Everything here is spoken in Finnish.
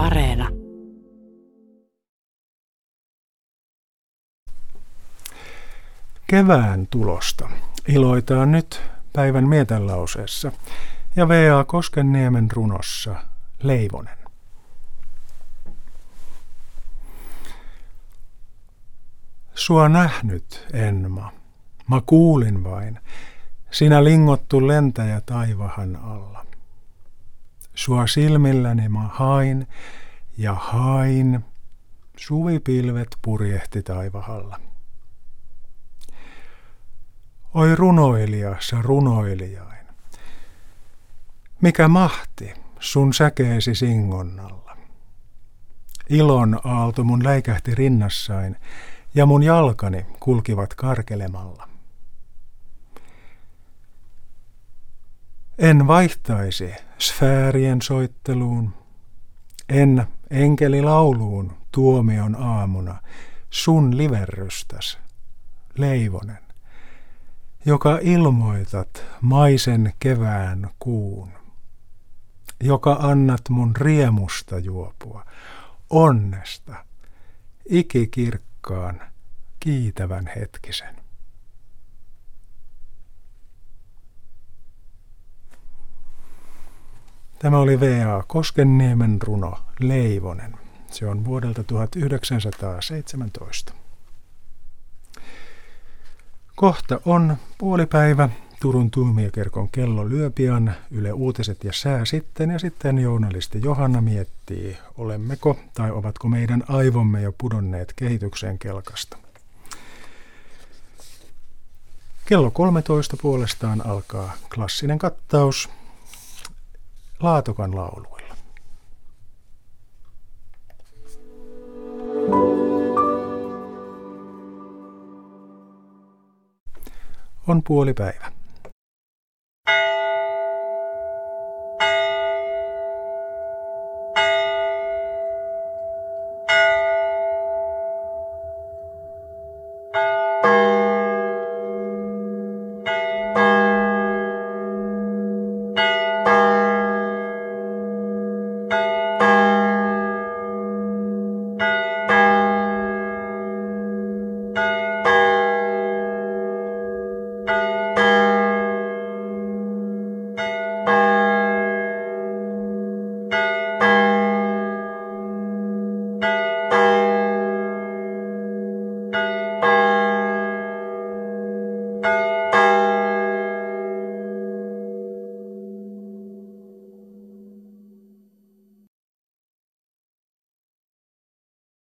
Areena. Kevään tulosta iloitaan nyt päivän mietelauseessa ja V.A. Koskenniemen runossa Leivonen. Sua nähnyt, Enma. Mä kuulin vain, sinä lingottu lentäjä taivahan alla. Sua silmilläni mä hain ja hain, suvipilvet purjehti taivahalla. Oi runoilija, sä runoilijain. Mikä mahti sun säkeesi singonnalla. Ilon aalto mun läikähti rinnassain ja mun jalkani kulkivat karkelemalla. En vaihtaisi sfäärien soitteluun, en enkelilauluun tuomion aamuna. Sun liverrystäs, leivonen, joka ilmoitat maisen kevään kuun, joka annat mun riemusta juopua, onnesta, ikikirkkaan, kiitävän hetkisen. Tämä oli V.A. Koskenniemen runo Leivonen. Se on vuodelta 1917. Kohta on puolipäivä. Turun tuomiokerkon kello lyöpian, Yle Uutiset ja sää sitten, ja sitten journalisti Johanna miettii, olemmeko tai ovatko meidän aivomme jo pudonneet kehitykseen kelkasta. Kello 13 puolestaan alkaa klassinen kattaus Laatokan lauluilla. On puoli päivä.